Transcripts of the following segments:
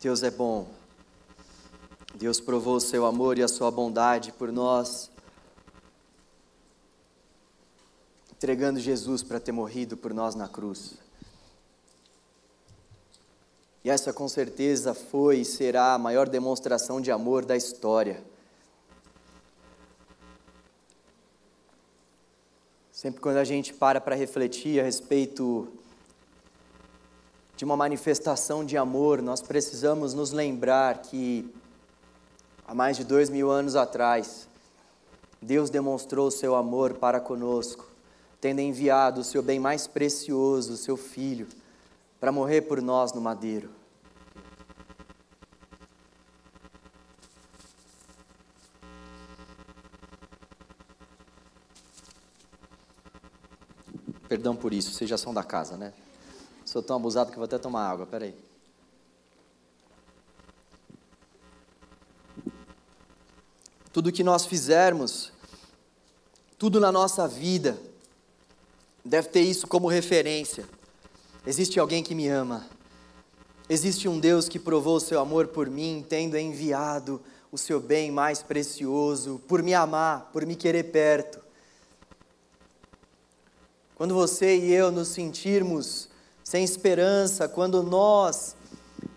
Deus é bom. Deus provou o seu amor e a sua bondade por nós, entregando Jesus para ter morrido por nós na cruz. E essa com certeza foi e será a maior demonstração de amor da história. Sempre quando a gente para para refletir a respeito de uma manifestação de amor, nós precisamos nos lembrar que há mais de dois mil anos atrás, Deus demonstrou o seu amor para conosco, tendo enviado o seu bem mais precioso, o seu Filho, para morrer por nós no madeiro. Perdão por isso, vocês já são da casa, né? Sou tão abusado que vou até tomar água, peraí. Tudo que nós fizermos, tudo na nossa vida, deve ter isso como referência. Existe alguém que me ama. Existe um Deus que provou o seu amor por mim, tendo enviado o seu bem mais precioso, por me amar, por me querer perto. Quando você e eu nos sentirmos sem esperança, quando nós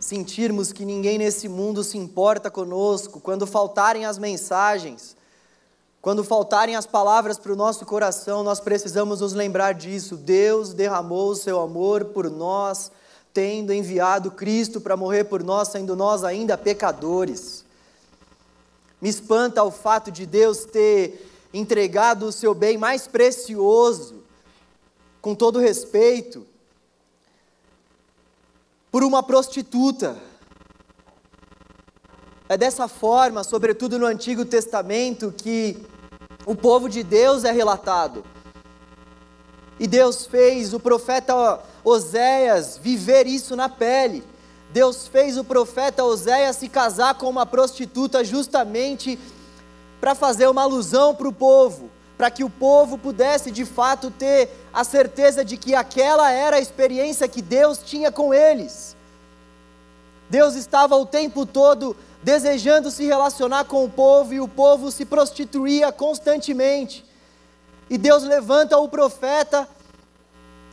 sentirmos que ninguém nesse mundo se importa conosco, quando faltarem as mensagens, quando faltarem as palavras para o nosso coração, nós precisamos nos lembrar disso. Deus derramou o seu amor por nós, tendo enviado Cristo para morrer por nós, sendo nós ainda pecadores. Me espanta o fato de Deus ter entregado o seu bem mais precioso, com todo respeito, por uma prostituta. É dessa forma, sobretudo no Antigo Testamento, que o povo de Deus é relatado. E Deus fez o profeta Oséias viver isso na pele. Deus fez o profeta Oséias se casar com uma prostituta justamente para fazer uma alusão para o povo, para que o povo pudesse de fato ter a certeza de que aquela era a experiência que Deus tinha com eles. Deus estava o tempo todo desejando se relacionar com o povo e o povo se prostituía constantemente. E Deus levanta o profeta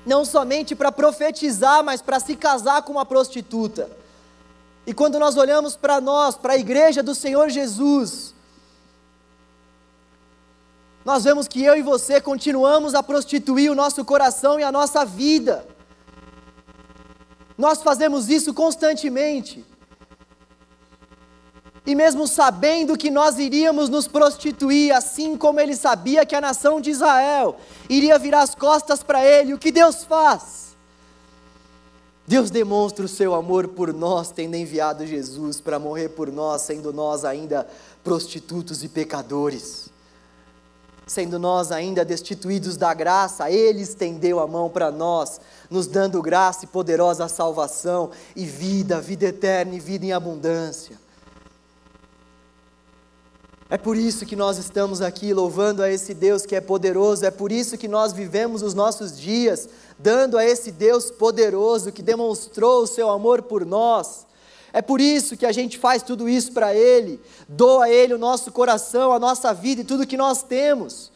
não somente para profetizar, mas para se casar com uma prostituta. E quando nós olhamos para nós, para a igreja do Senhor Jesus, nós vemos que eu e você continuamos a prostituir o nosso coração e a nossa vida. Nós fazemos isso constantemente. E mesmo sabendo que nós iríamos nos prostituir, assim como ele sabia que a nação de Israel iria virar as costas para ele, o que Deus faz? Deus demonstra o seu amor por nós, tendo enviado Jesus para morrer por nós, sendo nós ainda prostitutos e pecadores sendo nós ainda destituídos da graça, Ele estendeu a mão para nós, nos dando graça e poderosa salvação, e vida, vida eterna e vida em abundância. É por isso que nós estamos aqui louvando a esse Deus que é poderoso, é por isso que nós vivemos os nossos dias dando a esse Deus poderoso que demonstrou o seu amor por nós. É por isso que a gente faz tudo isso para Ele, doa a Ele o nosso coração, a nossa vida e tudo que nós temos.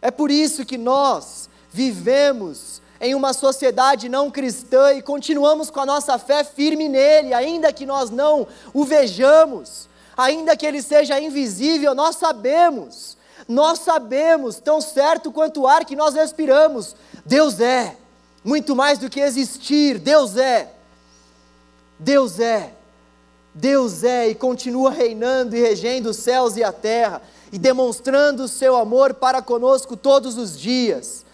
É por isso que nós vivemos em uma sociedade não cristã e continuamos com a nossa fé firme nele, ainda que nós não o vejamos, ainda que ele seja invisível, nós sabemos, nós sabemos, tão certo quanto o ar que nós respiramos, Deus é, muito mais do que existir, Deus é. Deus é, Deus é e continua reinando e regendo os céus e a terra e demonstrando o seu amor para conosco todos os dias.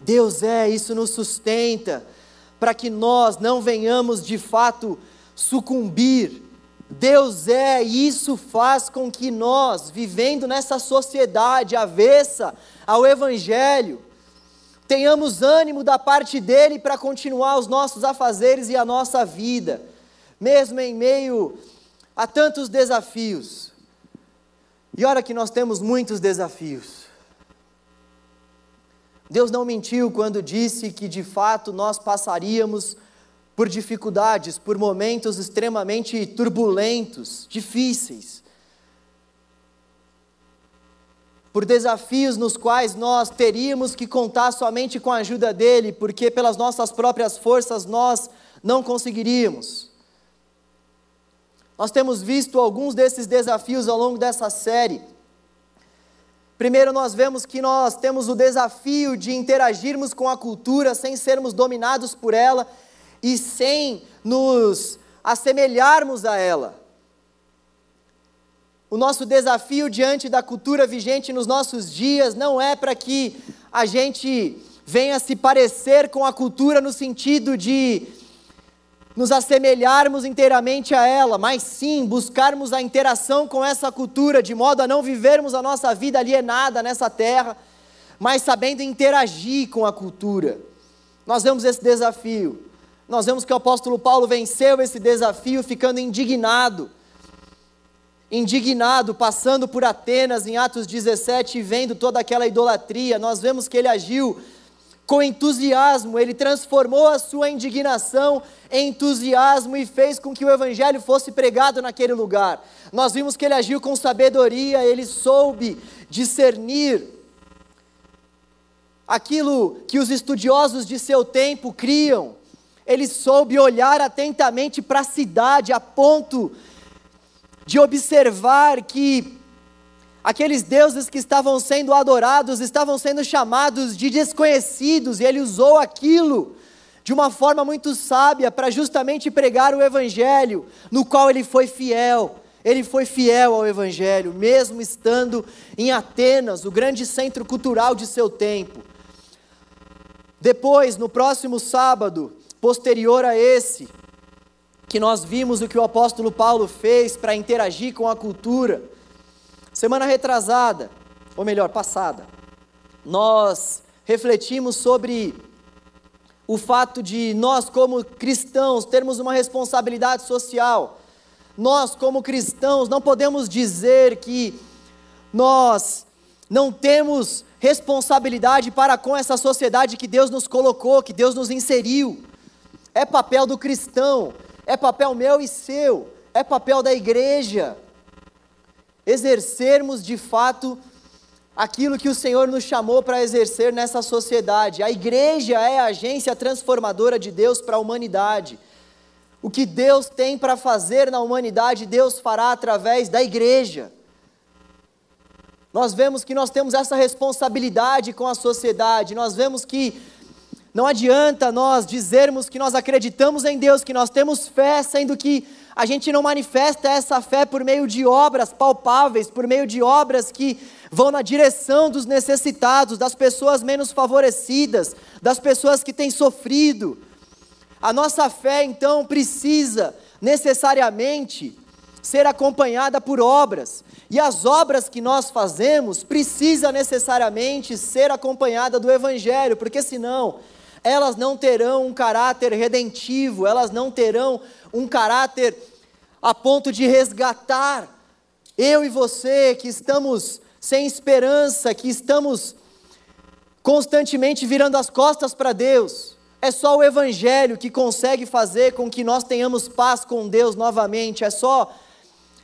Deus é, isso nos sustenta, para que nós não venhamos de fato sucumbir. Deus é, e isso faz com que nós, vivendo nessa sociedade avessa ao Evangelho, tenhamos ânimo da parte dele para continuar os nossos afazeres e a nossa vida, mesmo em meio a tantos desafios. E olha que nós temos muitos desafios. Deus não mentiu quando disse que de fato nós passaríamos por dificuldades, por momentos extremamente turbulentos, difíceis, por desafios nos quais nós teríamos que contar somente com a ajuda dele, porque pelas nossas próprias forças nós não conseguiríamos. Nós temos visto alguns desses desafios ao longo dessa série. Primeiro, nós vemos que nós temos o desafio de interagirmos com a cultura sem sermos dominados por ela e sem nos assemelharmos a ela. O nosso desafio diante da cultura vigente nos nossos dias não é para que a gente venha se parecer com a cultura no sentido de nos assemelharmos inteiramente a ela, mas sim buscarmos a interação com essa cultura, de modo a não vivermos a nossa vida alienada nessa terra, mas sabendo interagir com a cultura. Nós vemos esse desafio. Nós vemos que o apóstolo Paulo venceu esse desafio ficando indignado. Indignado, passando por Atenas em Atos 17 e vendo toda aquela idolatria, nós vemos que ele agiu com entusiasmo, ele transformou a sua indignação em entusiasmo e fez com que o evangelho fosse pregado naquele lugar. Nós vimos que ele agiu com sabedoria, ele soube discernir aquilo que os estudiosos de seu tempo criam, ele soube olhar atentamente para a cidade a ponto de observar que aqueles deuses que estavam sendo adorados estavam sendo chamados de desconhecidos, e ele usou aquilo de uma forma muito sábia para justamente pregar o evangelho, no qual ele foi fiel. Ele foi fiel ao evangelho, mesmo estando em Atenas, o grande centro cultural de seu tempo. Depois, no próximo sábado, posterior a esse, que nós vimos o que o apóstolo Paulo fez para interagir com a cultura. Semana retrasada, ou melhor, passada, nós refletimos sobre o fato de nós, como cristãos, termos uma responsabilidade social. Nós, como cristãos, não podemos dizer que nós não temos responsabilidade para com essa sociedade que Deus nos colocou, que Deus nos inseriu. É papel do cristão, é papel meu e seu, é papel da igreja exercermos de fato aquilo que o Senhor nos chamou para exercer nessa sociedade. A igreja é a agência transformadora de Deus para a humanidade. O que Deus tem para fazer na humanidade, Deus fará através da igreja. Nós vemos que nós temos essa responsabilidade com a sociedade, nós vemos que não adianta nós dizermos que nós acreditamos em Deus, que nós temos fé, sendo que a gente não manifesta essa fé por meio de obras palpáveis, por meio de obras que vão na direção dos necessitados, das pessoas menos favorecidas, das pessoas que têm sofrido. A nossa fé, então, precisa necessariamente ser acompanhada por obras. E as obras que nós fazemos precisa necessariamente ser acompanhada do evangelho, porque senão elas não terão um caráter redentivo, elas não terão um caráter a ponto de resgatar eu e você que estamos sem esperança, que estamos constantemente virando as costas para Deus. É só o Evangelho que consegue fazer com que nós tenhamos paz com Deus novamente. É só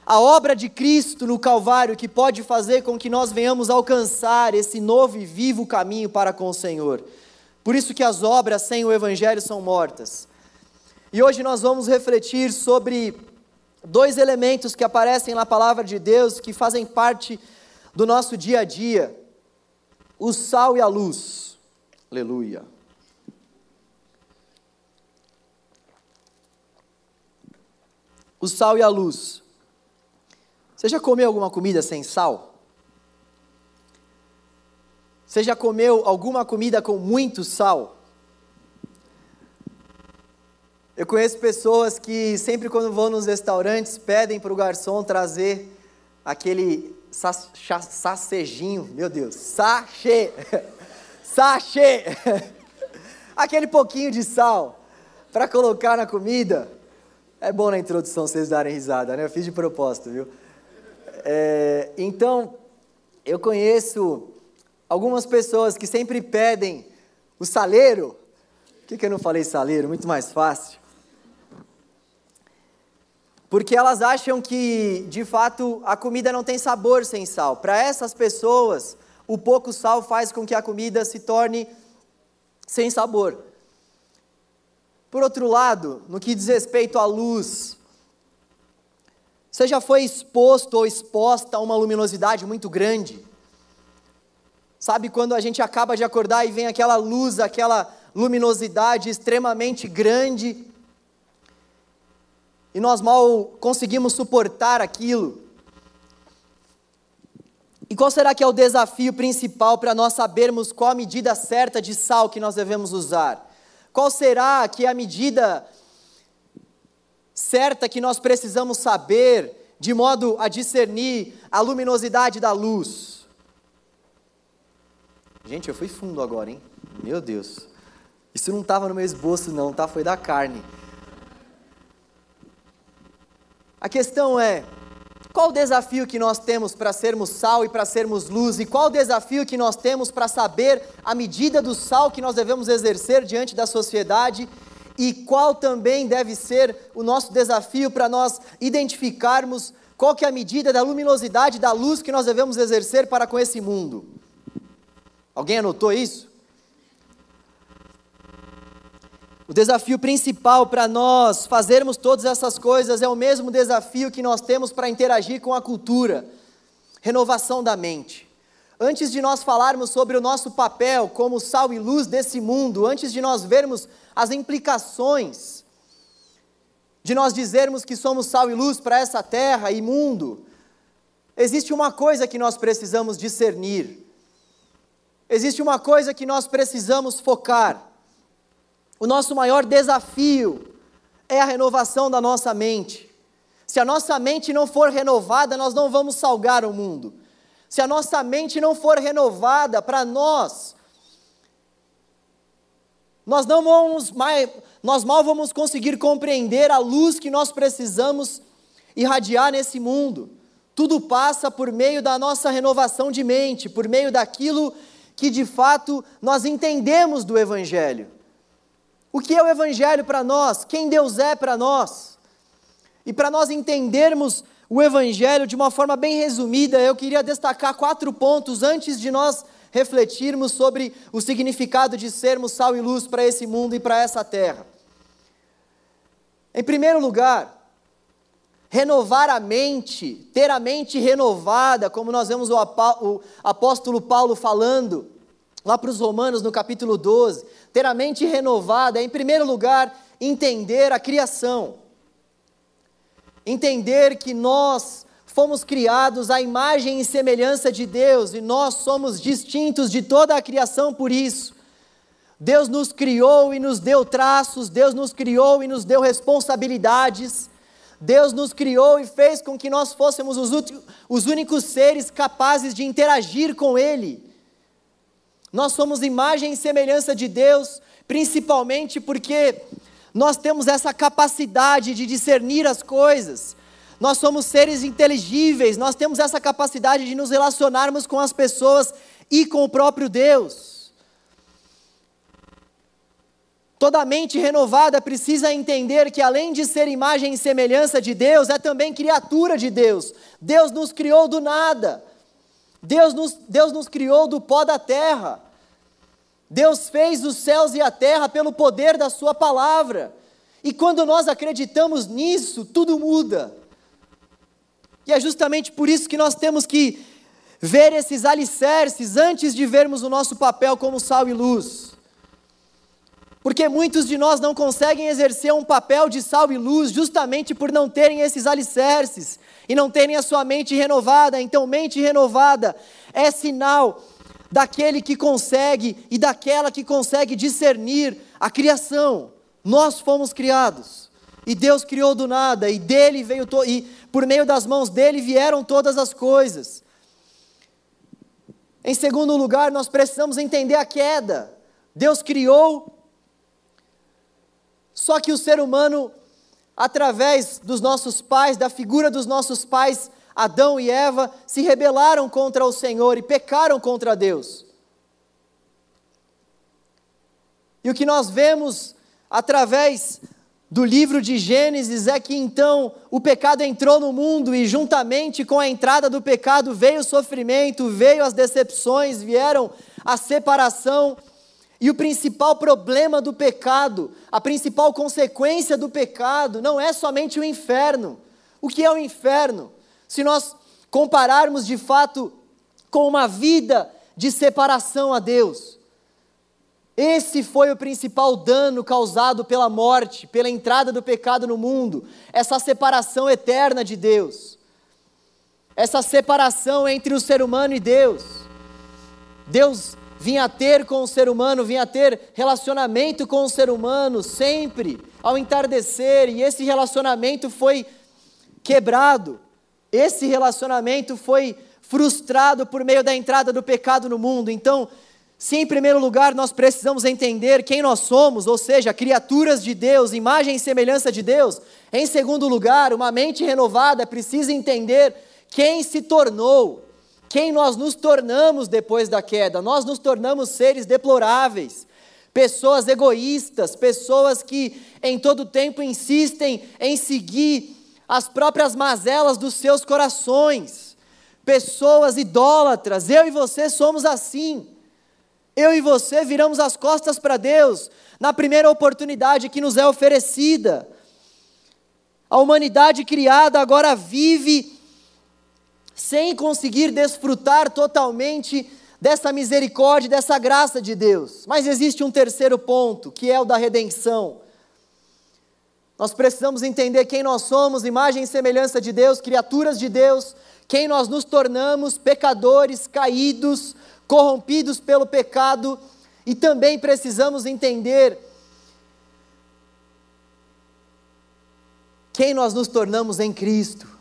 a obra de Cristo no Calvário que pode fazer com que nós venhamos alcançar esse novo e vivo caminho para com o Senhor. Por isso que as obras sem o Evangelho são mortas. E hoje nós vamos refletir sobre dois elementos que aparecem na palavra de Deus que fazem parte do nosso dia a dia: o sal e a luz. Aleluia. O sal e a luz. Você já comeu alguma comida sem sal? Você já comeu alguma comida com muito sal? Eu conheço pessoas que sempre quando vão nos restaurantes pedem para o garçom trazer aquele sacejinho, meu Deus, sachê, sachê, aquele pouquinho de sal para colocar na comida. É bom na introdução vocês darem risada, né? Eu fiz de propósito, viu? É, então, eu conheço algumas pessoas que sempre pedem o saleiro. Por que, que eu não falei saleiro? Muito mais fácil. porque elas acham que, de fato, a comida não tem sabor sem sal. Para essas pessoas, o pouco sal faz com que a comida se torne sem sabor. Por outro lado, no que diz respeito à luz, você já foi exposto ou exposta a uma luminosidade muito grande? Sabe quando a gente acaba de acordar e vem aquela luz, aquela luminosidade extremamente grande e nós mal conseguimos suportar aquilo? E qual será que é o desafio principal para nós sabermos qual a medida certa de sal que nós devemos usar? Qual será que é a medida certa que nós precisamos saber de modo a discernir a luminosidade da luz? Gente, eu fui fundo agora, hein? Meu Deus. Isso não estava no meu esboço, não, tá? Foi da carne. A questão é: qual o desafio que nós temos para sermos sal e para sermos luz? E qual o desafio que nós temos para saber a medida do sal que nós devemos exercer diante da sociedade? E qual também deve ser o nosso desafio para nós identificarmos qual que é a medida da luminosidade da luz que nós devemos exercer para com esse mundo? Alguém anotou isso? O desafio principal para nós fazermos todas essas coisas é o mesmo desafio que nós temos para interagir com a cultura renovação da mente. Antes de nós falarmos sobre o nosso papel como sal e luz desse mundo, antes de nós vermos as implicações de nós dizermos que somos sal e luz para essa terra e mundo, existe uma coisa que nós precisamos discernir. Existe uma coisa que nós precisamos focar. O nosso maior desafio é a renovação da nossa mente. Se a nossa mente não for renovada, nós não vamos salgar o mundo. Se a nossa mente não for renovada para nós, nós não vamos mais, nós mal vamos conseguir compreender a luz que nós precisamos irradiar nesse mundo. Tudo passa por meio da nossa renovação de mente, por meio daquilo que de fato nós entendemos do Evangelho. O que é o Evangelho para nós? Quem Deus é para nós? E para nós entendermos o Evangelho de uma forma bem resumida, eu queria destacar quatro pontos antes de nós refletirmos sobre o significado de sermos sal e luz para esse mundo e para essa terra. Em primeiro lugar, renovar a mente, ter a mente renovada, como nós vemos o apóstolo Paulo falando lá para os Romanos no capítulo 12, ter a mente renovada é, em primeiro lugar, entender a criação. Entender que nós fomos criados à imagem e semelhança de Deus e nós somos distintos de toda a criação por isso. Deus nos criou e nos deu traços, Deus nos criou e nos deu responsabilidades. Deus nos criou e fez com que nós fôssemos os, os únicos seres capazes de interagir com Ele. Nós somos imagem e semelhança de Deus, principalmente porque nós temos essa capacidade de discernir as coisas. Nós somos seres inteligíveis, nós temos essa capacidade de nos relacionarmos com as pessoas e com o próprio Deus. Toda mente renovada precisa entender que, além de ser imagem e semelhança de Deus, é também criatura de Deus. Deus nos criou do nada. Deus nos, Deus nos criou do pó da terra. Deus fez os céus e a terra pelo poder da Sua palavra. E quando nós acreditamos nisso, tudo muda. E é justamente por isso que nós temos que ver esses alicerces antes de vermos o nosso papel como sal e luz. Porque muitos de nós não conseguem exercer um papel de sal e luz justamente por não terem esses alicerces e não terem a sua mente renovada. Então, mente renovada é sinal daquele que consegue e daquela que consegue discernir a criação. Nós fomos criados. E Deus criou do nada, e dele veio to e por meio das mãos dele vieram todas as coisas. Em segundo lugar, nós precisamos entender a queda. Deus criou, só que o ser humano, através dos nossos pais, da figura dos nossos pais, Adão e Eva se rebelaram contra o Senhor e pecaram contra Deus. E o que nós vemos através do livro de Gênesis é que então o pecado entrou no mundo e, juntamente com a entrada do pecado, veio o sofrimento, veio as decepções, vieram a separação. E o principal problema do pecado, a principal consequência do pecado, não é somente o inferno. O que é o inferno? Se nós compararmos de fato com uma vida de separação a Deus, esse foi o principal dano causado pela morte, pela entrada do pecado no mundo, essa separação eterna de Deus, essa separação entre o ser humano e Deus. Deus vinha ter com o ser humano, vinha ter relacionamento com o ser humano sempre ao entardecer, e esse relacionamento foi quebrado, esse relacionamento foi frustrado por meio da entrada do pecado no mundo. Então, se em primeiro lugar nós precisamos entender quem nós somos, ou seja, criaturas de Deus, imagem e semelhança de Deus, em segundo lugar, uma mente renovada precisa entender quem se tornou, quem nós nos tornamos depois da queda. Nós nos tornamos seres deploráveis, pessoas egoístas, pessoas que em todo tempo insistem em seguir as próprias mazelas dos seus corações, pessoas idólatras. Eu e você somos assim. Eu e você viramos as costas para Deus na primeira oportunidade que nos é oferecida. A humanidade criada agora vive sem conseguir desfrutar totalmente dessa misericórdia, dessa graça de Deus. Mas existe um terceiro ponto, que é o da redenção. Nós precisamos entender quem nós somos, imagem e semelhança de Deus, criaturas de Deus, quem nós nos tornamos, pecadores, caídos, corrompidos pelo pecado, e também precisamos entender quem nós nos tornamos em Cristo.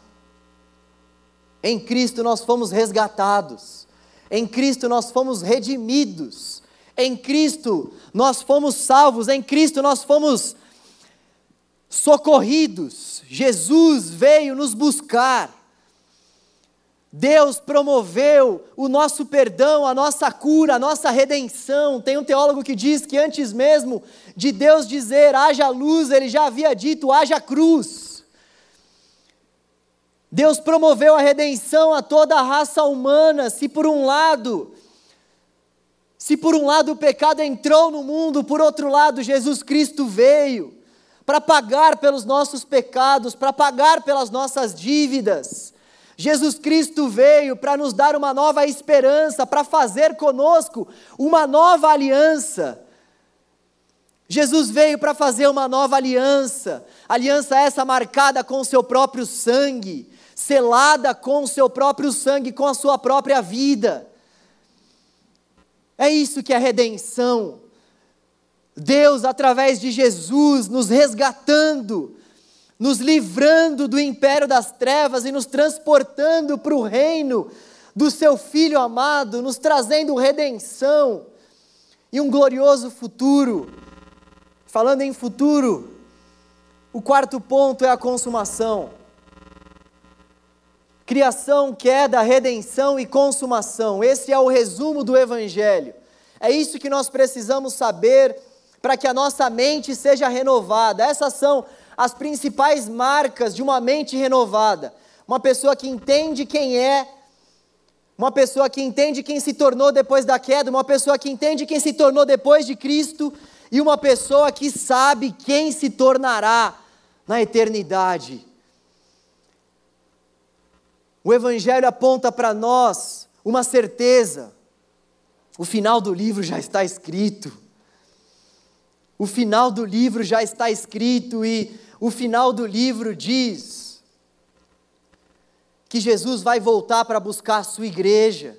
Em Cristo nós fomos resgatados, em Cristo nós fomos redimidos, em Cristo nós fomos salvos, em Cristo nós fomos socorridos. Jesus veio nos buscar. Deus promoveu o nosso perdão, a nossa cura, a nossa redenção. Tem um teólogo que diz que antes mesmo de Deus dizer haja luz, ele já havia dito haja cruz. Deus promoveu a redenção a toda a raça humana. Se por um lado, se por um lado o pecado entrou no mundo, por outro lado Jesus Cristo veio para pagar pelos nossos pecados, para pagar pelas nossas dívidas. Jesus Cristo veio para nos dar uma nova esperança, para fazer conosco uma nova aliança. Jesus veio para fazer uma nova aliança, aliança essa marcada com o seu próprio sangue, selada com o seu próprio sangue, com a sua própria vida. É isso que é redenção. Deus, através de Jesus, nos resgatando, nos livrando do império das trevas e nos transportando para o reino do seu Filho amado, nos trazendo redenção e um glorioso futuro. Falando em futuro, o quarto ponto é a consumação. Criação, queda, redenção e consumação. Esse é o resumo do Evangelho. É isso que nós precisamos saber para que a nossa mente seja renovada. Essas são as principais marcas de uma mente renovada. Uma pessoa que entende quem é, uma pessoa que entende quem se tornou depois da queda, uma pessoa que entende quem se tornou depois de Cristo e uma pessoa que sabe quem se tornará na eternidade. O Evangelho aponta para nós uma certeza: o final do livro já está escrito. O final do livro já está escrito e o final do livro diz que Jesus vai voltar para buscar a sua igreja.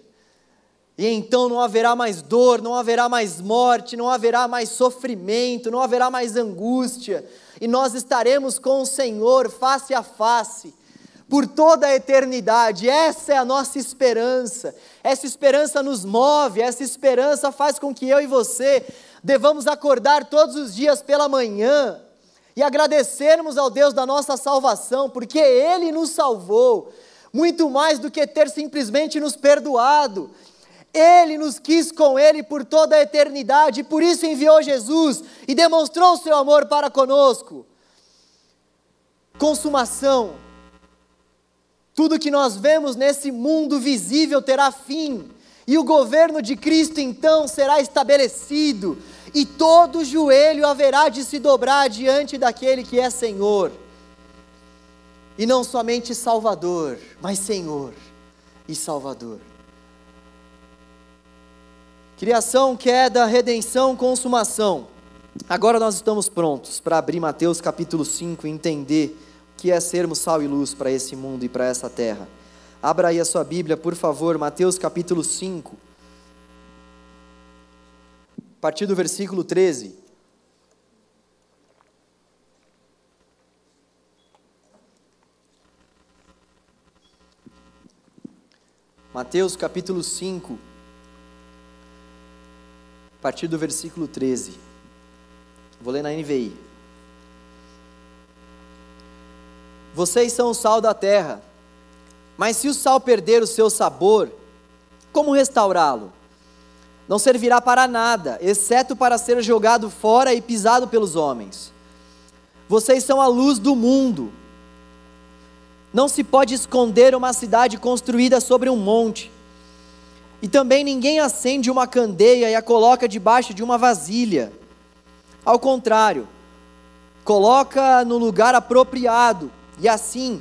E então não haverá mais dor, não haverá mais morte, não haverá mais sofrimento, não haverá mais angústia, e nós estaremos com o Senhor face a face por toda a eternidade. Essa é a nossa esperança. Essa esperança nos move, essa esperança faz com que eu e você devamos acordar todos os dias pela manhã e agradecermos ao Deus da nossa salvação, porque Ele nos salvou, muito mais do que ter simplesmente nos perdoado. Ele nos quis com Ele por toda a eternidade, e por isso enviou Jesus e demonstrou o seu amor para conosco. consumação. Tudo que nós vemos nesse mundo visível terá fim, e o governo de Cristo então será estabelecido, e todo joelho haverá de se dobrar diante daquele que é Senhor, e não somente Salvador, mas Senhor e Salvador. Criação, queda, redenção, consumação. Agora nós estamos prontos para abrir Mateus capítulo 5 e entender que é sermos sal e luz para esse mundo e para essa terra. Abra aí a sua Bíblia, por favor, Mateus capítulo 5. A partir do versículo 13. Mateus capítulo 5, a partir do versículo 13. Vou ler na NVI. Vocês são o sal da terra, mas se o sal perder o seu sabor, como restaurá-lo? Não servirá para nada, exceto para ser jogado fora e pisado pelos homens. Vocês são a luz do mundo. Não se pode esconder uma cidade construída sobre um monte. E também ninguém acende uma candeia e a coloca debaixo de uma vasilha. Ao contrário, coloca no lugar apropriado e assim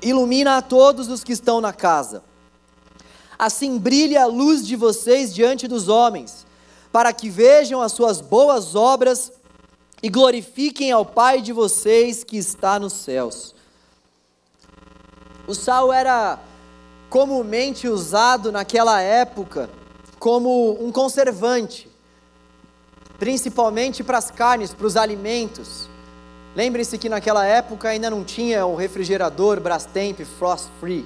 ilumina a todos os que estão na casa. Assim brilhe a luz de vocês diante dos homens, para que vejam as suas boas obras e glorifiquem ao Pai de vocês que está nos céus. O sal era comumente usado naquela época como um conservante, principalmente para as carnes, para os alimentos. Lembre-se que naquela época ainda não tinha o refrigerador Brastemp Frost Free.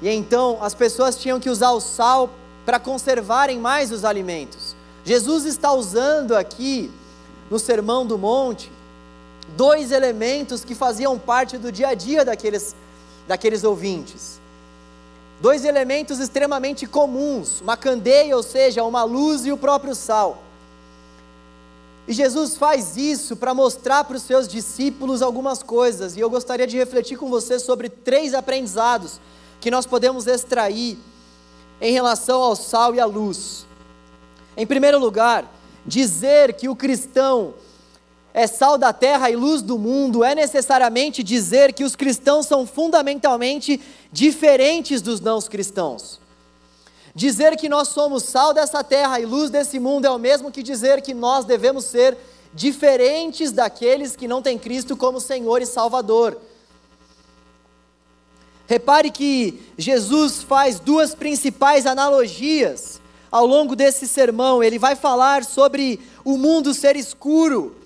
E então as pessoas tinham que usar o sal para conservarem mais os alimentos. Jesus está usando aqui no Sermão do Monte dois elementos que faziam parte do dia a dia daqueles daqueles ouvintes. Dois elementos extremamente comuns: uma candeia, ou seja, uma luz, e o próprio sal. E Jesus faz isso para mostrar para os seus discípulos algumas coisas, e eu gostaria de refletir com você sobre três aprendizados que nós podemos extrair em relação ao sal e à luz. Em primeiro lugar, dizer que o cristão é sal da terra e luz do mundo, é necessariamente dizer que os cristãos são fundamentalmente diferentes dos não cristãos. Dizer que nós somos sal dessa terra e luz desse mundo é o mesmo que dizer que nós devemos ser diferentes daqueles que não têm Cristo como Senhor e Salvador. Repare que Jesus faz duas principais analogias ao longo desse sermão. Ele vai falar sobre o mundo ser escuro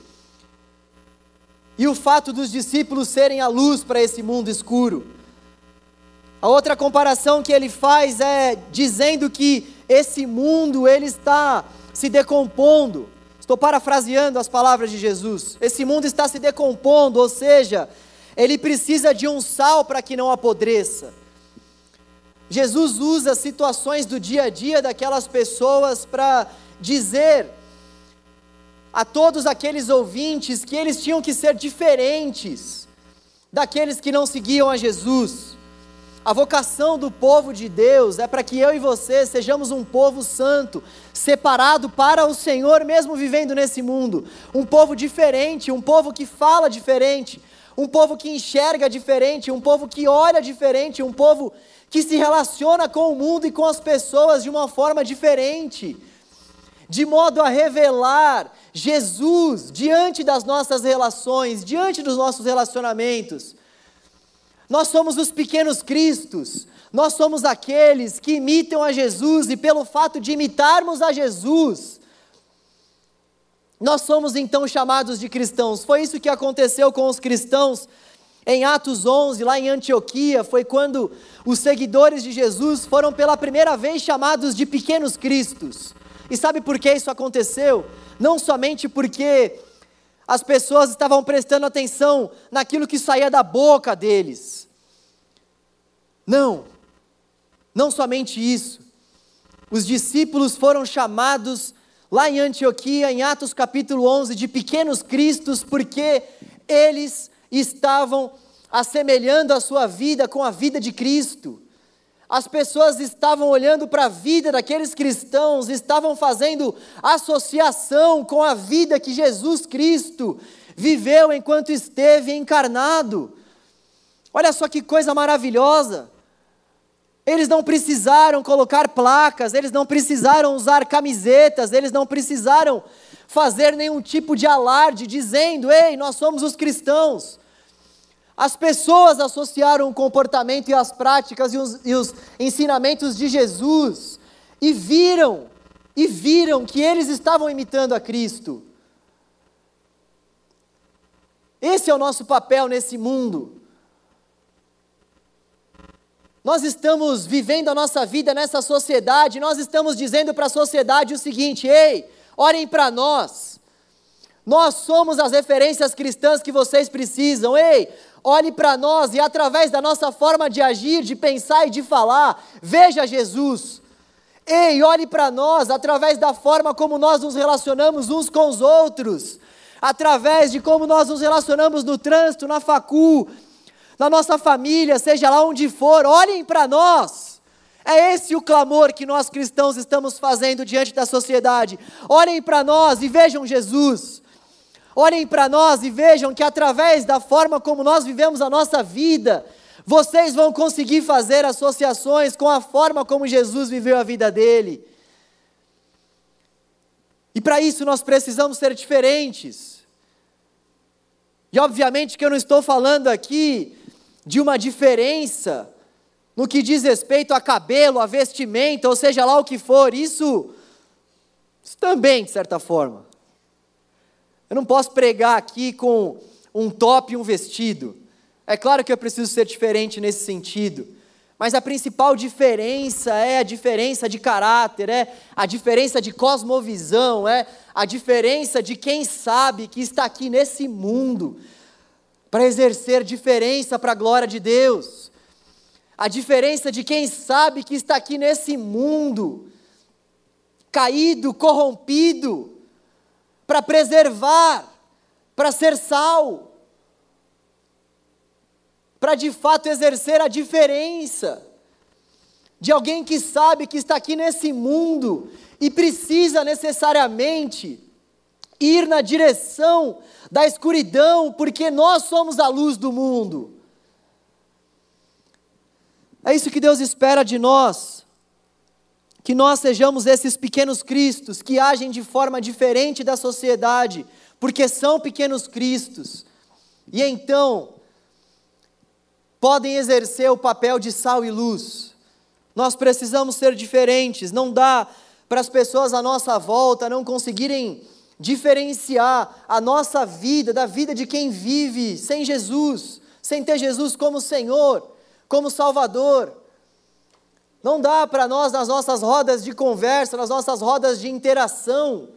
e o fato dos discípulos serem a luz para esse mundo escuro. A outra comparação que ele faz é dizendo que esse mundo ele está se decompondo. Estou parafraseando as palavras de Jesus. Esse mundo está se decompondo, ou seja, ele precisa de um sal para que não apodreça. Jesus usa situações do dia a dia daquelas pessoas para dizer a todos aqueles ouvintes que eles tinham que ser diferentes daqueles que não seguiam a Jesus. A vocação do povo de Deus é para que eu e você sejamos um povo santo, separado para o Senhor, mesmo vivendo nesse mundo. Um povo diferente, um povo que fala diferente, um povo que enxerga diferente, um povo que olha diferente, um povo que se relaciona com o mundo e com as pessoas de uma forma diferente de modo a revelar Jesus diante das nossas relações, diante dos nossos relacionamentos. Nós somos os pequenos cristos, nós somos aqueles que imitam a Jesus e pelo fato de imitarmos a Jesus, nós somos então chamados de cristãos. Foi isso que aconteceu com os cristãos em Atos 11, lá em Antioquia, foi quando os seguidores de Jesus foram pela primeira vez chamados de pequenos cristos. E sabe por que isso aconteceu? Não somente porque as pessoas estavam prestando atenção naquilo que saía da boca deles. Não, não somente isso. Os discípulos foram chamados lá em Antioquia, em Atos capítulo 11, de pequenos cristos, porque eles estavam assemelhando a sua vida com a vida de Cristo. As pessoas estavam olhando para a vida daqueles cristãos, estavam fazendo associação com a vida que Jesus Cristo viveu enquanto esteve encarnado. Olha só que coisa maravilhosa. Eles não precisaram colocar placas, eles não precisaram usar camisetas, eles não precisaram fazer nenhum tipo de alarde dizendo: ei, nós somos os cristãos. As pessoas associaram o comportamento e as práticas e os, e os ensinamentos de Jesus e viram, e viram que eles estavam imitando a Cristo. Esse é o nosso papel nesse mundo. Nós estamos vivendo a nossa vida nessa sociedade, nós estamos dizendo para a sociedade o seguinte: ei, olhem para nós. Nós somos as referências cristãs que vocês precisam. Ei, olhe para nós e através da nossa forma de agir, de pensar e de falar, veja Jesus. Ei, olhe para nós através da forma como nós nos relacionamos uns com os outros, através de como nós nos relacionamos no trânsito, na facu, na nossa família, seja lá onde for, olhem para nós. É esse o clamor que nós cristãos estamos fazendo diante da sociedade. Olhem para nós e vejam Jesus. Olhem para nós e vejam que através da forma como nós vivemos a nossa vida, vocês vão conseguir fazer associações com a forma como Jesus viveu a vida dele. E para isso nós precisamos ser diferentes. E obviamente que eu não estou falando aqui de uma diferença no que diz respeito a cabelo, a vestimenta, ou seja lá o que for, isso, isso também, de certa forma. Eu não posso pregar aqui com um top e um vestido. É claro que eu preciso ser diferente nesse sentido. Mas a principal diferença é a diferença de caráter, é a diferença de cosmovisão, é a diferença de quem sabe que está aqui nesse mundo para exercer diferença para a glória de Deus. A diferença de quem sabe que está aqui nesse mundo caído, corrompido, para preservar, para ser sal, para de fato exercer a diferença de alguém que sabe que está aqui nesse mundo e precisa necessariamente ir na direção da escuridão, porque nós somos a luz do mundo. É isso que Deus espera de nós que nós sejamos esses pequenos cristos que agem de forma diferente da sociedade, porque são pequenos cristos. E então podem exercer o papel de sal e luz. Nós precisamos ser diferentes, não dá para as pessoas à nossa volta não conseguirem diferenciar a nossa vida da vida de quem vive sem Jesus, sem ter Jesus como Senhor, como Salvador. Não dá para nós, nas nossas rodas de conversa, nas nossas rodas de interação,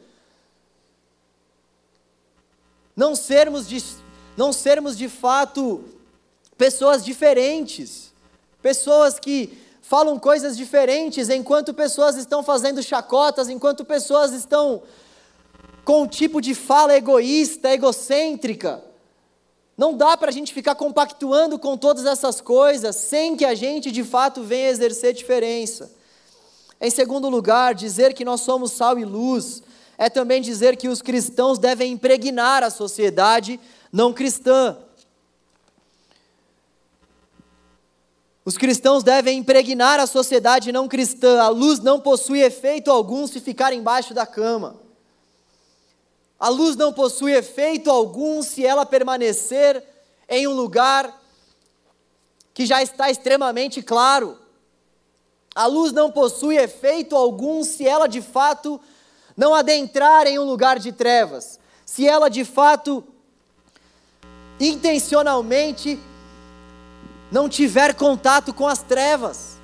não sermos de, não sermos de fato pessoas diferentes, pessoas que falam coisas diferentes, enquanto pessoas estão fazendo chacotas, enquanto pessoas estão com um tipo de fala egoísta, egocêntrica. Não dá para a gente ficar compactuando com todas essas coisas sem que a gente de fato venha exercer diferença. Em segundo lugar, dizer que nós somos sal e luz é também dizer que os cristãos devem impregnar a sociedade não cristã. Os cristãos devem impregnar a sociedade não cristã. A luz não possui efeito algum se ficar embaixo da cama. A luz não possui efeito algum se ela permanecer em um lugar que já está extremamente claro. A luz não possui efeito algum se ela de fato não adentrar em um lugar de trevas, se ela de fato intencionalmente não tiver contato com as trevas.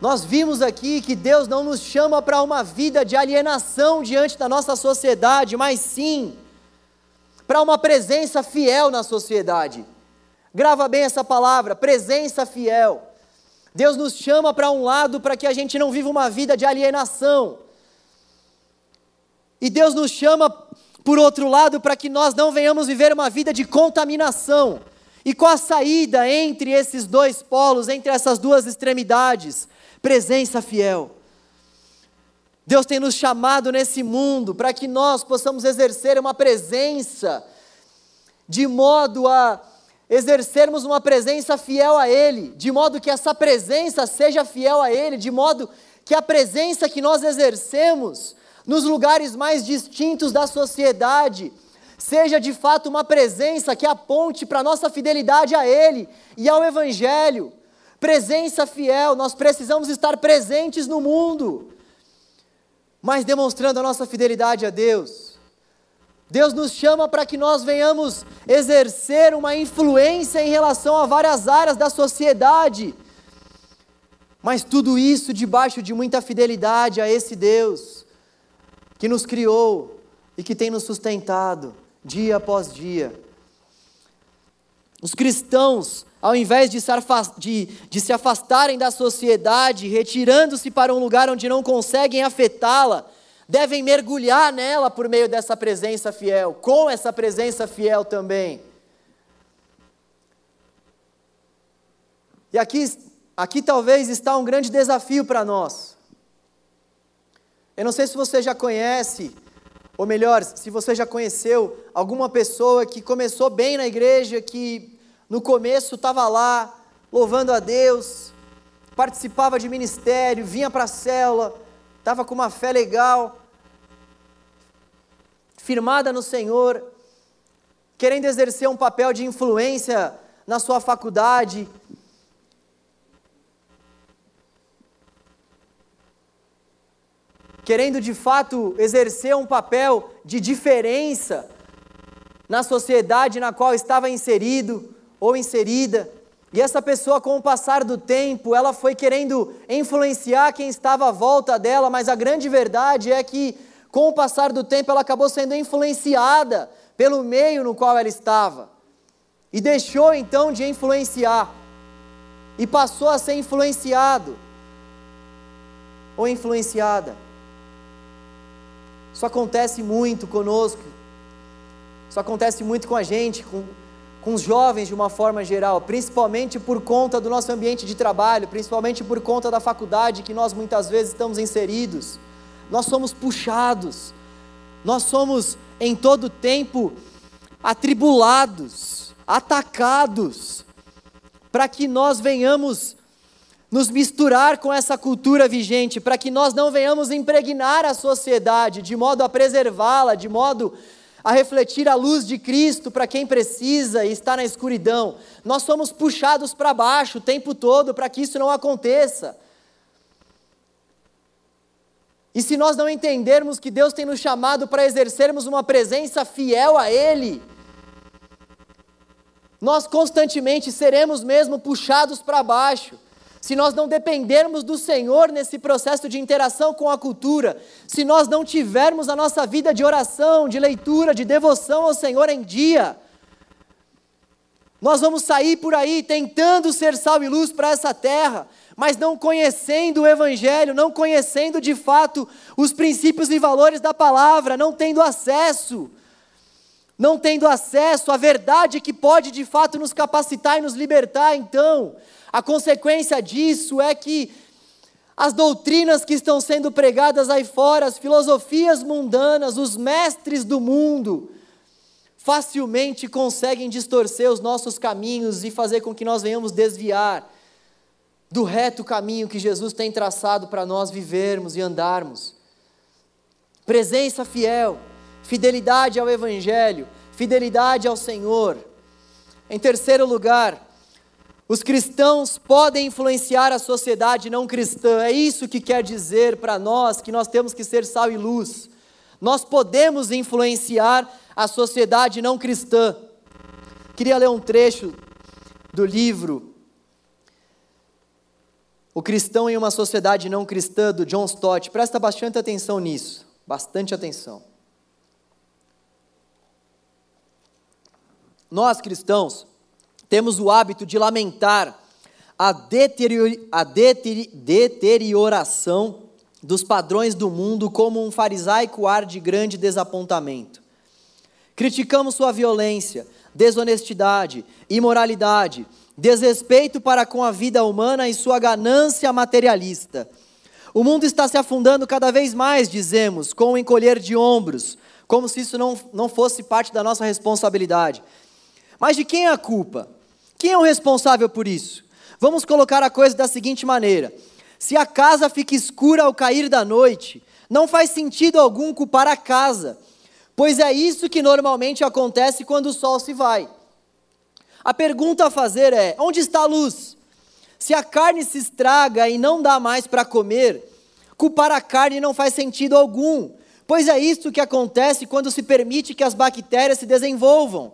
Nós vimos aqui que Deus não nos chama para uma vida de alienação diante da nossa sociedade, mas sim para uma presença fiel na sociedade. Grava bem essa palavra, presença fiel. Deus nos chama para um lado para que a gente não viva uma vida de alienação. E Deus nos chama Por outro lado, para que nós não venhamos viver uma vida de contaminação. E com a saída entre esses dois polos, entre essas duas extremidades, presença fiel. Deus tem nos chamado nesse mundo para que nós possamos exercer uma presença, de modo a exercermos uma presença fiel a Ele, de modo que essa presença seja fiel a Ele, de modo que a presença que nós exercemos nos lugares mais distintos da sociedade seja de fato uma presença que aponte para a nossa fidelidade a Ele e ao Evangelho. Presença fiel, nós precisamos estar presentes no mundo, mas demonstrando a nossa fidelidade a Deus. Deus nos chama para que nós venhamos exercer uma influência em relação a várias áreas da sociedade, mas tudo isso debaixo de muita fidelidade a esse Deus que nos criou e que tem nos sustentado dia após dia. Os cristãos, ao invés de se, de, de se afastarem da sociedade, retirando-se para um lugar onde não conseguem afetá-la, devem mergulhar nela por meio dessa presença fiel, com essa presença fiel também. E aqui, aqui talvez está um grande desafio para nós. Eu não sei se você já conhece, ou melhor, se você já conheceu alguma pessoa que começou bem na igreja, que no começo estava lá louvando a Deus, participava de ministério, vinha para a célula, estava com uma fé legal, firmada no Senhor, querendo exercer um papel de influência na sua faculdade, querendo de fato exercer um papel de diferença na sociedade na qual estava inserido ou inserida. E essa pessoa, com o passar do tempo, ela foi querendo influenciar quem estava à volta dela, mas a grande verdade é que, com o passar do tempo, ela acabou sendo influenciada pelo meio no qual ela estava. E deixou então de influenciar. E passou a ser influenciado ou influenciada. Isso acontece muito conosco. Isso acontece muito com a gente, com com os jovens de uma forma geral, principalmente por conta do nosso ambiente de trabalho, principalmente por conta da faculdade que nós muitas vezes estamos inseridos. Nós somos puxados, nós somos em todo tempo atribulados, atacados, para que nós venhamos nos misturar com essa cultura vigente, para que nós não venhamos impregnar a sociedade de modo a preservá-la, de modo a refletir a luz de Cristo para quem precisa e está na escuridão. Nós somos puxados para baixo o tempo todo para que isso não aconteça. E se nós não entendermos que Deus tem nos chamado para exercermos uma presença fiel a Ele, nós constantemente seremos mesmo puxados para baixo se nós não dependermos do Senhor nesse processo de interação com a cultura, se nós não tivermos a nossa vida de oração, de leitura, de devoção ao Senhor em dia, nós vamos sair por aí tentando ser sal e luz para essa terra, mas não conhecendo o Evangelho, não conhecendo de fato os princípios e valores da palavra, não tendo acesso, não tendo acesso à verdade que pode de fato nos capacitar e nos libertar, então, a consequência disso é que as doutrinas que estão sendo pregadas aí fora, as filosofias mundanas, os mestres do mundo, facilmente conseguem distorcer os nossos caminhos e fazer com que nós venhamos desviar do reto caminho que Jesus tem traçado para nós vivermos e andarmos. Presença fiel, fidelidade ao Evangelho, fidelidade ao Senhor. Em terceiro lugar, os cristãos podem influenciar a sociedade não cristã. É isso que quer dizer para nós que nós temos que ser sal e luz. Nós podemos influenciar a sociedade não cristã. Queria ler um trecho do livro O Cristão em uma Sociedade Não Cristã, do John Stott. Presta bastante atenção nisso, bastante atenção. Nós cristãos temos o hábito de lamentar a, deterior, a deteri, deterioração dos padrões do mundo como um farisaico ar de grande desapontamento. Criticamos sua violência, desonestidade, imoralidade, desrespeito para com a vida humana e sua ganância materialista. O mundo está se afundando cada vez mais, dizemos, com o encolher de ombros, como se isso não, não fosse parte da nossa responsabilidade. Mas de quem é a culpa? Quem é o responsável por isso? Vamos colocar a coisa da seguinte maneira: se a casa fica escura ao cair da noite, não faz sentido algum culpar a casa, pois é isso que normalmente acontece quando o sol se vai. A pergunta a fazer é: onde está a luz? Se a carne se estraga e não dá mais para comer, culpar a carne não faz sentido algum, pois é isso que acontece quando se permite que as bactérias se desenvolvam.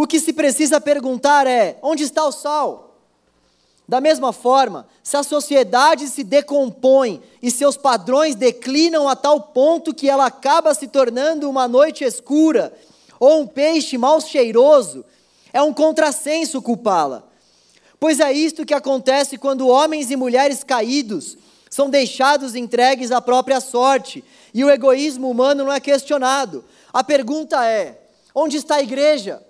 O que se precisa perguntar é: onde está o sal? Da mesma forma, se a sociedade se decompõe e seus padrões declinam a tal ponto que ela acaba se tornando uma noite escura ou um peixe mal cheiroso, é um contrassenso culpá-la. Pois é isto que acontece quando homens e mulheres caídos são deixados entregues à própria sorte e o egoísmo humano não é questionado. A pergunta é: onde está a igreja?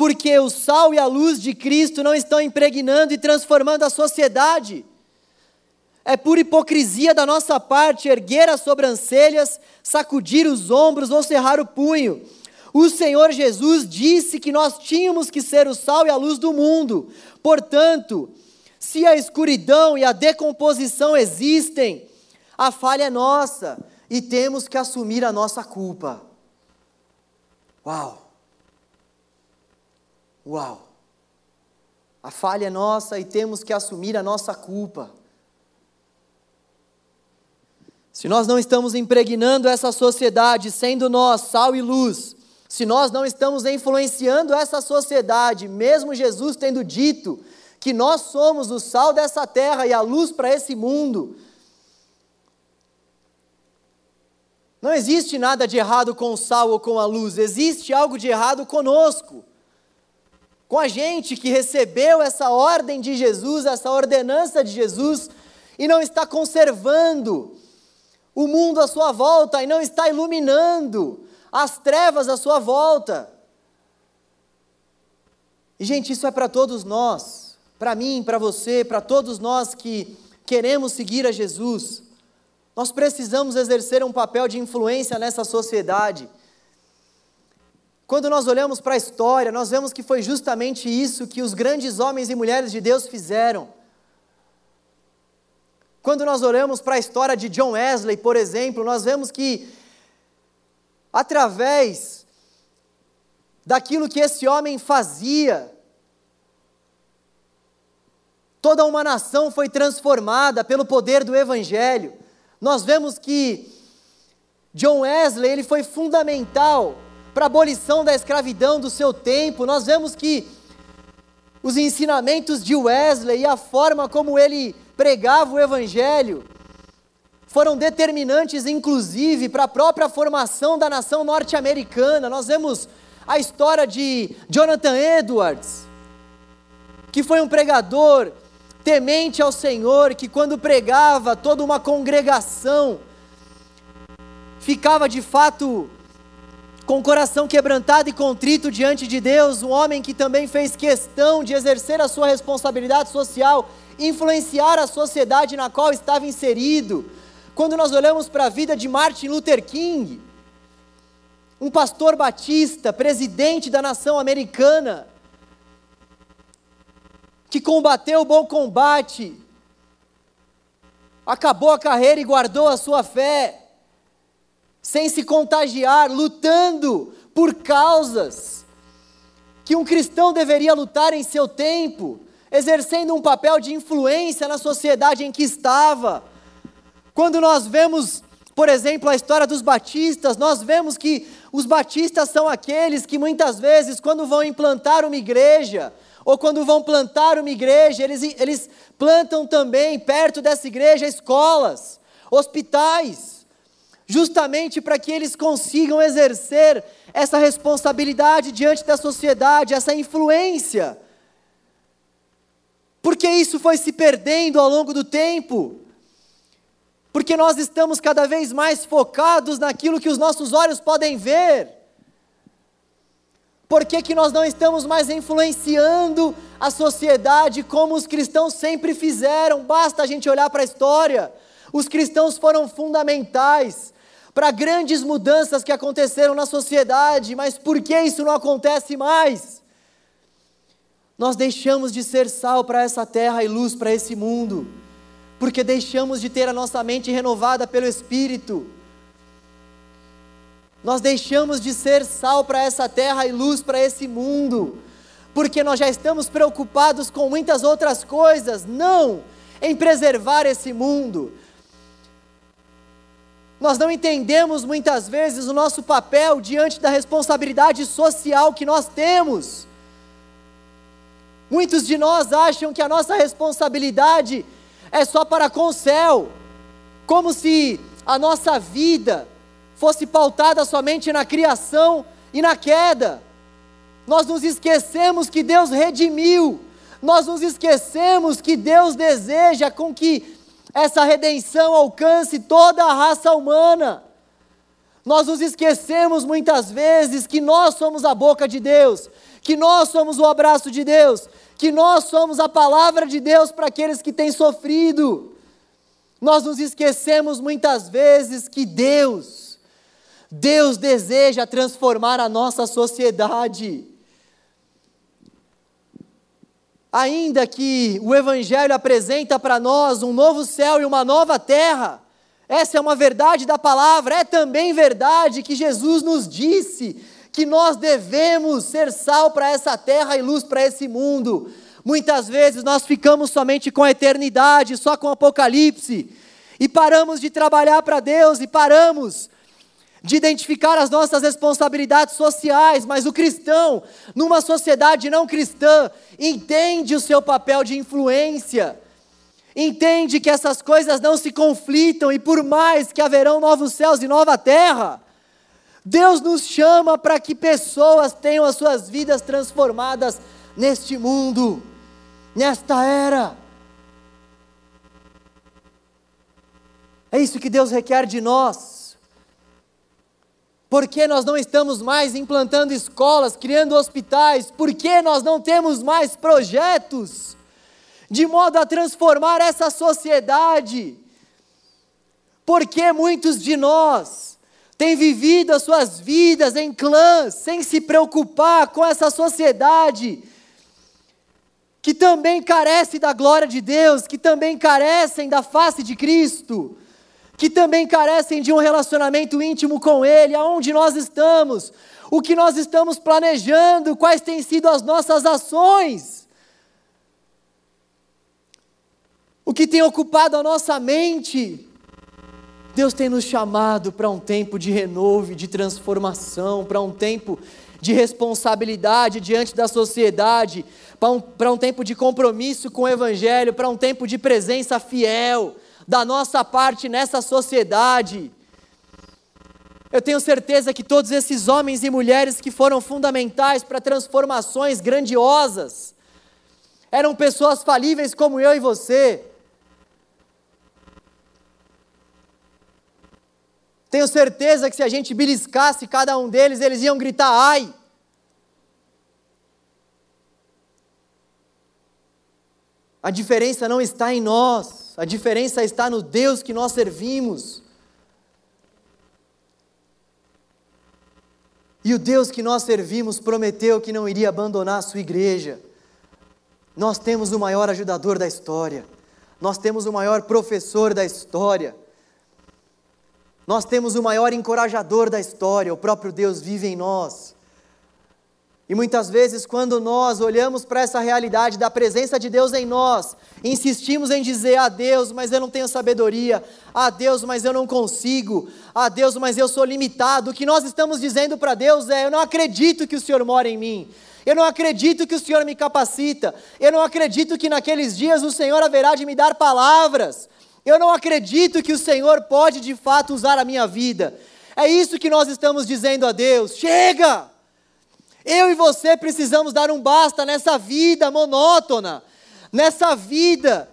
Porque o sal e a luz de Cristo não estão impregnando e transformando a sociedade. É pura hipocrisia da nossa parte erguer as sobrancelhas, sacudir os ombros ou cerrar o punho o Senhor Jesus disse que nós tínhamos que ser o sal e a luz do mundo. Portanto, se a escuridão e a decomposição existem, a falha é nossa e temos que assumir a nossa culpa. Uau! Uau! A falha é nossa e temos que assumir a nossa culpa. Se nós não estamos impregnando essa sociedade, sendo nós sal e luz, se nós não estamos influenciando essa sociedade, mesmo Jesus tendo dito que nós somos o sal dessa terra e a luz para esse mundo, não existe nada de errado com o sal ou com a luz, existe algo de errado conosco. Com a gente que recebeu essa ordem de Jesus, essa ordenança de Jesus, e não está conservando o mundo à sua volta, e não está iluminando as trevas à sua volta. E, gente, isso é para todos nós, para mim, para você, para todos nós que queremos seguir a Jesus. Nós precisamos exercer um papel de influência nessa sociedade. Quando nós olhamos para a história, nós vemos que foi justamente isso que os grandes homens e mulheres de Deus fizeram. Quando nós olhamos para a história de John Wesley, por exemplo, nós vemos que através daquilo que esse homem fazia. Toda uma nação foi transformada pelo poder do Evangelho. Nós vemos que John Wesley ele foi fundamental para a abolição da escravidão do seu tempo. Nós vemos que os ensinamentos de Wesley e a forma como ele pregava o Evangelho foram determinantes, inclusive, para a própria formação da nação norte-americana. Nós vemos a história de Jonathan Edwards, que foi um pregador temente ao Senhor, que quando pregava, toda uma congregação ficava de fato com o coração quebrantado e contrito diante de Deus, um homem que também fez questão de exercer a sua responsabilidade social, influenciar a sociedade na qual estava inserido. Quando nós olhamos para a vida de Martin Luther King, um pastor batista, presidente da nação americana, que combateu o bom combate, acabou a carreira e guardou a sua fé, sem se contagiar, lutando por causas que um cristão deveria lutar em seu tempo, exercendo um papel de influência na sociedade em que estava. Quando nós vemos, por exemplo, a história dos batistas, nós vemos que os batistas são aqueles que muitas vezes, quando vão implantar uma igreja, ou quando vão plantar uma igreja, eles, eles plantam também perto dessa igreja escolas, hospitais, justamente para que eles consigam exercer essa responsabilidade diante da sociedade, essa influência. Porque isso foi se perdendo ao longo do tempo. Porque nós estamos cada vez mais focados naquilo que os nossos olhos podem ver. Por que, que nós não estamos mais influenciando a sociedade como os cristãos sempre fizeram? Basta a gente olhar para a história. Os cristãos foram fundamentais para grandes mudanças que aconteceram na sociedade, mas por que isso não acontece mais? Nós deixamos de ser sal para essa terra e luz para esse mundo, porque deixamos de ter a nossa mente renovada pelo Espírito. Nós deixamos de ser sal para essa terra e luz para esse mundo, porque nós já estamos preocupados com muitas outras coisas, não em preservar esse mundo. Nós não entendemos muitas vezes o nosso papel diante da responsabilidade social que nós temos. Muitos de nós acham que a nossa responsabilidade é só para com o céu, como se a nossa vida fosse pautada somente na criação e na queda. Nós nos esquecemos que Deus redimiu, nós nos esquecemos que Deus deseja com que essa redenção alcance toda a raça humana. Nós nos esquecemos muitas vezes que nós somos a boca de Deus, que nós somos o abraço de Deus, que nós somos a palavra de Deus para aqueles que têm sofrido. Nós nos esquecemos muitas vezes que Deus, Deus deseja transformar a nossa sociedade. Ainda que o Evangelho apresenta para nós um novo céu e uma nova terra, essa é uma verdade da palavra, é também verdade que Jesus nos disse que nós devemos ser sal para essa terra e luz para esse mundo. Muitas vezes nós ficamos somente com a eternidade, só com o Apocalipse, e paramos de trabalhar para Deus e paramos de identificar as nossas responsabilidades sociais, mas o cristão, numa sociedade não cristã, entende o seu papel de influência, entende que essas coisas não se conflitam e por mais que haverão novos céus e nova terra, Deus nos chama para que pessoas tenham as suas vidas transformadas neste mundo, nesta era. É isso que Deus requer de nós. Por que nós não estamos mais implantando escolas, criando hospitais? Por que nós não temos mais projetos de modo a transformar essa sociedade? Porque muitos de nós têm vivido as suas vidas em clãs, sem se preocupar com essa sociedade que também carece da glória de Deus, que também carecem da face de Cristo que também carecem de um relacionamento íntimo com Ele, aonde nós estamos, o que nós estamos planejando, quais têm sido as nossas ações, o que tem ocupado a nossa mente. Deus tem nos chamado para um tempo de renovo, de transformação, para um tempo de responsabilidade diante da sociedade, para um, para um tempo de compromisso com o Evangelho, para um tempo de presença fiel da nossa parte nessa sociedade. Eu tenho certeza que todos esses homens e mulheres que foram fundamentais para transformações grandiosas eram pessoas falíveis como eu e você. Tenho certeza que se a gente beliscasse cada um deles, eles iam gritar ai. A diferença não está em nós, a diferença está no Deus que nós servimos. E o Deus que nós servimos prometeu que não iria abandonar a sua igreja. Nós temos o maior ajudador da história, nós temos o maior professor da história, nós temos o maior encorajador da história, o próprio Deus vive em nós. E muitas vezes, quando nós olhamos para essa realidade da presença de Deus em nós, insistimos em dizer: a ah, Deus, mas eu não tenho sabedoria, a ah, Deus, mas eu não consigo, a ah, Deus, mas eu sou limitado. O que nós estamos dizendo para Deus é: eu não acredito que o Senhor mora em mim, eu não acredito que o Senhor me capacita, eu não acredito que naqueles dias o Senhor haverá de me dar palavras, eu não acredito que o Senhor pode de fato usar a minha vida. É isso que nós estamos dizendo a Deus: chega! Eu e você precisamos dar um basta nessa vida monótona, nessa vida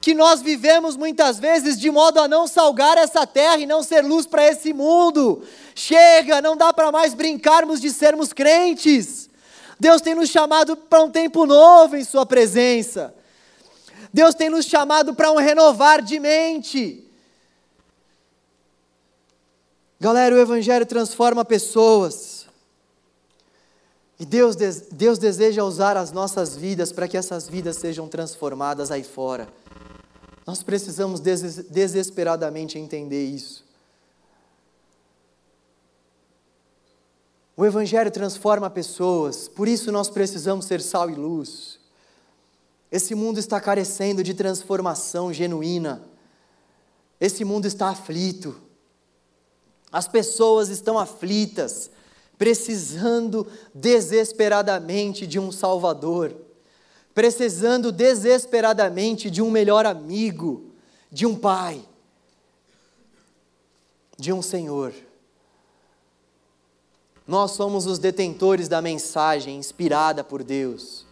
que nós vivemos muitas vezes de modo a não salgar essa terra e não ser luz para esse mundo. Chega, não dá para mais brincarmos de sermos crentes. Deus tem nos chamado para um tempo novo em Sua presença. Deus tem nos chamado para um renovar de mente. Galera, o Evangelho transforma pessoas. E Deus, Deus deseja usar as nossas vidas para que essas vidas sejam transformadas aí fora. Nós precisamos des desesperadamente entender isso. O Evangelho transforma pessoas, por isso nós precisamos ser sal e luz. Esse mundo está carecendo de transformação genuína. Esse mundo está aflito. As pessoas estão aflitas, precisando desesperadamente de um Salvador, precisando desesperadamente de um melhor amigo, de um Pai, de um Senhor. Nós somos os detentores da mensagem inspirada por Deus.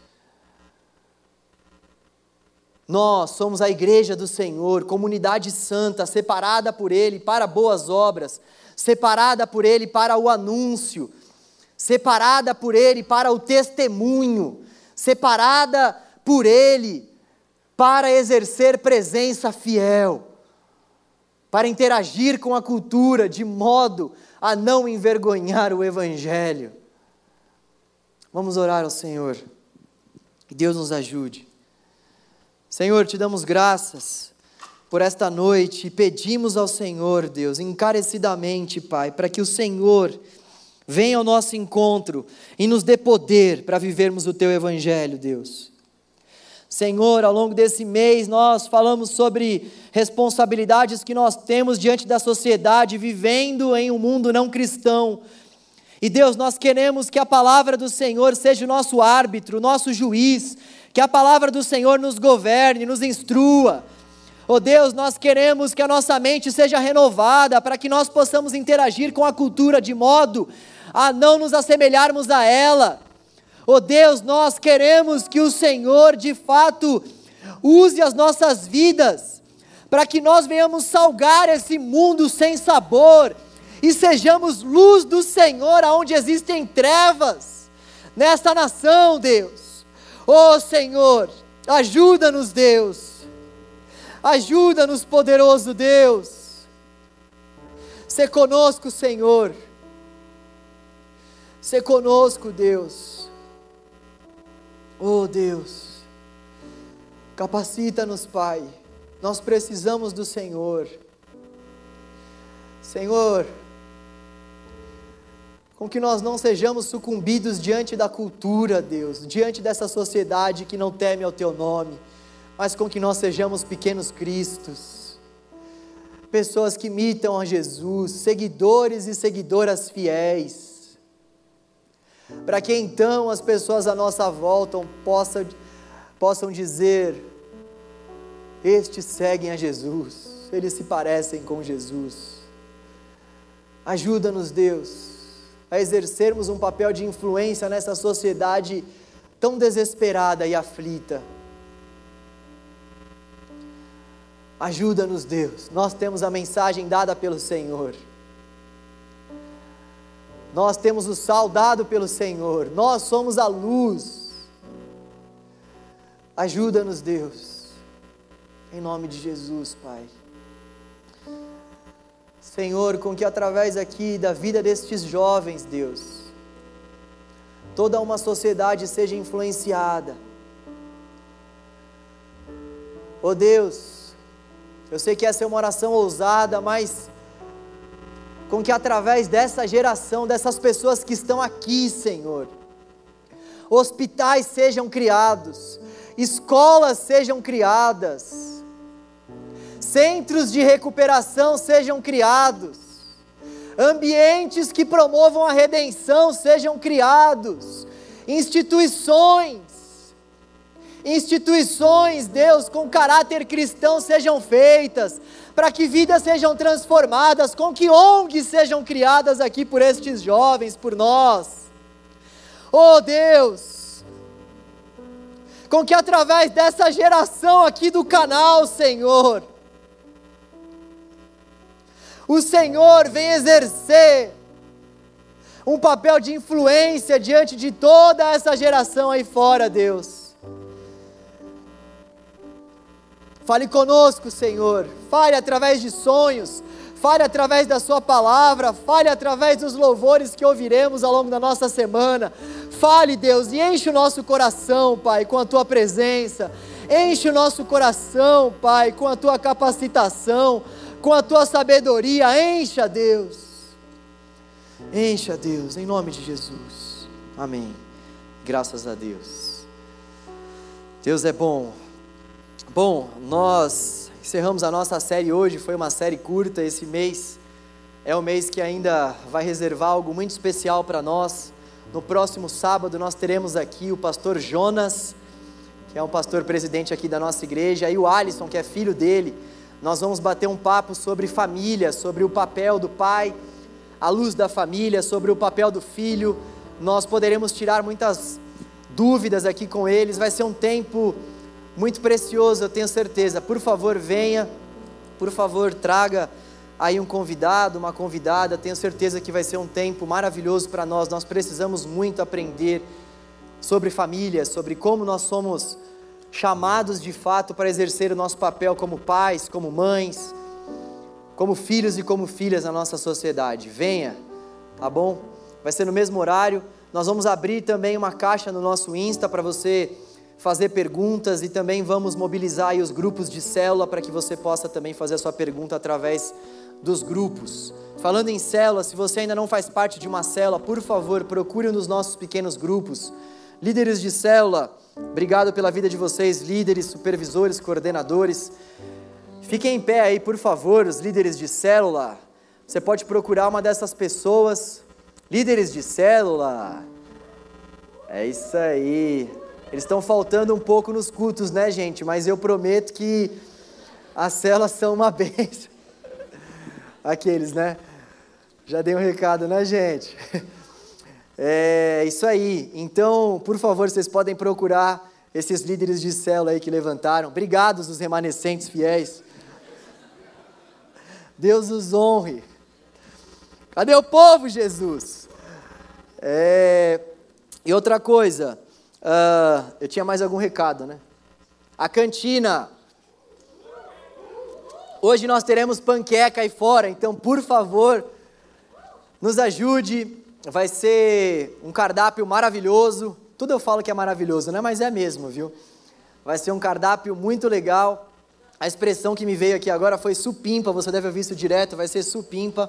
Nós somos a igreja do Senhor, comunidade santa, separada por Ele para boas obras, separada por Ele para o anúncio, separada por Ele para o testemunho, separada por Ele para exercer presença fiel, para interagir com a cultura de modo a não envergonhar o Evangelho. Vamos orar ao Senhor, que Deus nos ajude. Senhor, te damos graças por esta noite e pedimos ao Senhor, Deus, encarecidamente, Pai, para que o Senhor venha ao nosso encontro e nos dê poder para vivermos o teu evangelho, Deus. Senhor, ao longo desse mês nós falamos sobre responsabilidades que nós temos diante da sociedade, vivendo em um mundo não cristão. E Deus, nós queremos que a palavra do Senhor seja o nosso árbitro, o nosso juiz, que a palavra do Senhor nos governe, nos instrua, Oh Deus, nós queremos que a nossa mente seja renovada para que nós possamos interagir com a cultura de modo a não nos assemelharmos a ela. Oh Deus, nós queremos que o Senhor de fato use as nossas vidas para que nós venhamos salgar esse mundo sem sabor e sejamos luz do Senhor aonde existem trevas nesta nação, Deus. Oh Senhor, ajuda-nos, Deus Ajuda-nos, poderoso Deus. Se conosco, Senhor. Se conosco, Deus. Oh Deus, capacita-nos, Pai. Nós precisamos do Senhor. Senhor, com que nós não sejamos sucumbidos diante da cultura, Deus, diante dessa sociedade que não teme ao Teu nome mas com que nós sejamos pequenos cristos, pessoas que imitam a Jesus, seguidores e seguidoras fiéis, para que então as pessoas à nossa volta possam, possam dizer: Estes seguem a Jesus, eles se parecem com Jesus. Ajuda-nos, Deus, a exercermos um papel de influência nessa sociedade tão desesperada e aflita Ajuda-nos, Deus. Nós temos a mensagem dada pelo Senhor. Nós temos o sal dado pelo Senhor. Nós somos a luz. Ajuda-nos, Deus. Em nome de Jesus, Pai. Senhor, com que através aqui da vida destes jovens, Deus, toda uma sociedade seja influenciada. Oh Deus, eu sei que essa é uma oração ousada, mas com que através dessa geração, dessas pessoas que estão aqui, Senhor, hospitais sejam criados, escolas sejam criadas, centros de recuperação sejam criados, ambientes que promovam a redenção sejam criados, instituições instituições, Deus, com caráter cristão sejam feitas, para que vidas sejam transformadas, com que ONGs sejam criadas aqui por estes jovens, por nós. Oh Deus, com que através dessa geração aqui do canal, Senhor, o Senhor vem exercer um papel de influência diante de toda essa geração aí fora, Deus. Fale conosco, Senhor. Fale através de sonhos, fale através da Sua palavra, fale através dos louvores que ouviremos ao longo da nossa semana. Fale, Deus, e enche o nosso coração, Pai, com a Tua presença. Enche o nosso coração, Pai, com a Tua capacitação, com a Tua sabedoria. Encha, Deus. Encha, Deus, em nome de Jesus. Amém. Graças a Deus. Deus é bom. Bom, nós encerramos a nossa série hoje, foi uma série curta esse mês. É o mês que ainda vai reservar algo muito especial para nós. No próximo sábado nós teremos aqui o pastor Jonas, que é um pastor presidente aqui da nossa igreja, e o Alisson, que é filho dele. Nós vamos bater um papo sobre família, sobre o papel do pai, a luz da família, sobre o papel do filho. Nós poderemos tirar muitas dúvidas aqui com eles. Vai ser um tempo muito precioso, eu tenho certeza. Por favor, venha, por favor, traga aí um convidado, uma convidada. Tenho certeza que vai ser um tempo maravilhoso para nós. Nós precisamos muito aprender sobre família, sobre como nós somos chamados de fato para exercer o nosso papel como pais, como mães, como filhos e como filhas na nossa sociedade. Venha, tá bom? Vai ser no mesmo horário. Nós vamos abrir também uma caixa no nosso Insta para você fazer perguntas e também vamos mobilizar os grupos de célula para que você possa também fazer a sua pergunta através dos grupos. Falando em célula, se você ainda não faz parte de uma célula, por favor, procure dos nossos pequenos grupos. Líderes de célula, obrigado pela vida de vocês, líderes, supervisores, coordenadores. Fiquem em pé aí, por favor, os líderes de célula. Você pode procurar uma dessas pessoas. Líderes de célula. É isso aí. Eles estão faltando um pouco nos cultos, né, gente? Mas eu prometo que as celas são uma bênção. Aqueles, né? Já dei um recado, né, gente? É isso aí. Então, por favor, vocês podem procurar esses líderes de célula aí que levantaram. Obrigados os remanescentes fiéis. Deus os honre. Cadê o povo, Jesus? É... E outra coisa, Uh, eu tinha mais algum recado, né? A cantina. Hoje nós teremos panqueca aí fora, então por favor, nos ajude. Vai ser um cardápio maravilhoso. Tudo eu falo que é maravilhoso, né? Mas é mesmo, viu? Vai ser um cardápio muito legal. A expressão que me veio aqui agora foi supimpa, você deve ouvir isso direto, vai ser supimpa.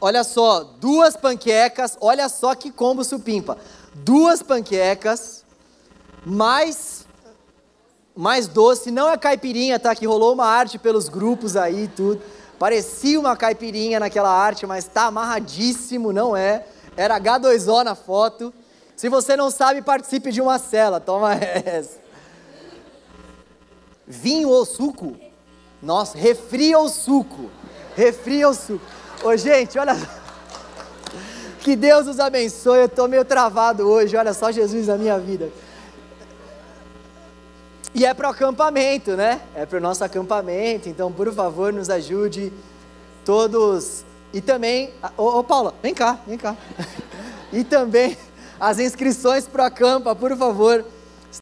Olha só, duas panquecas, olha só que combo supimpa duas panquecas, mais mais doce, não é caipirinha, tá? Que rolou uma arte pelos grupos aí e tudo. Parecia uma caipirinha naquela arte, mas tá amarradíssimo, não é? Era H2O na foto. Se você não sabe, participe de uma cela, toma essa. Vinho ou suco? Nossa, refria ou suco? Refria ou suco? Ô, gente, olha que Deus os abençoe. Eu estou meio travado hoje. Olha só Jesus na minha vida. E é para o acampamento, né? É para o nosso acampamento. Então, por favor, nos ajude todos. E também. Ô, ô Paula, vem cá, vem cá. e também as inscrições para o acampa, por favor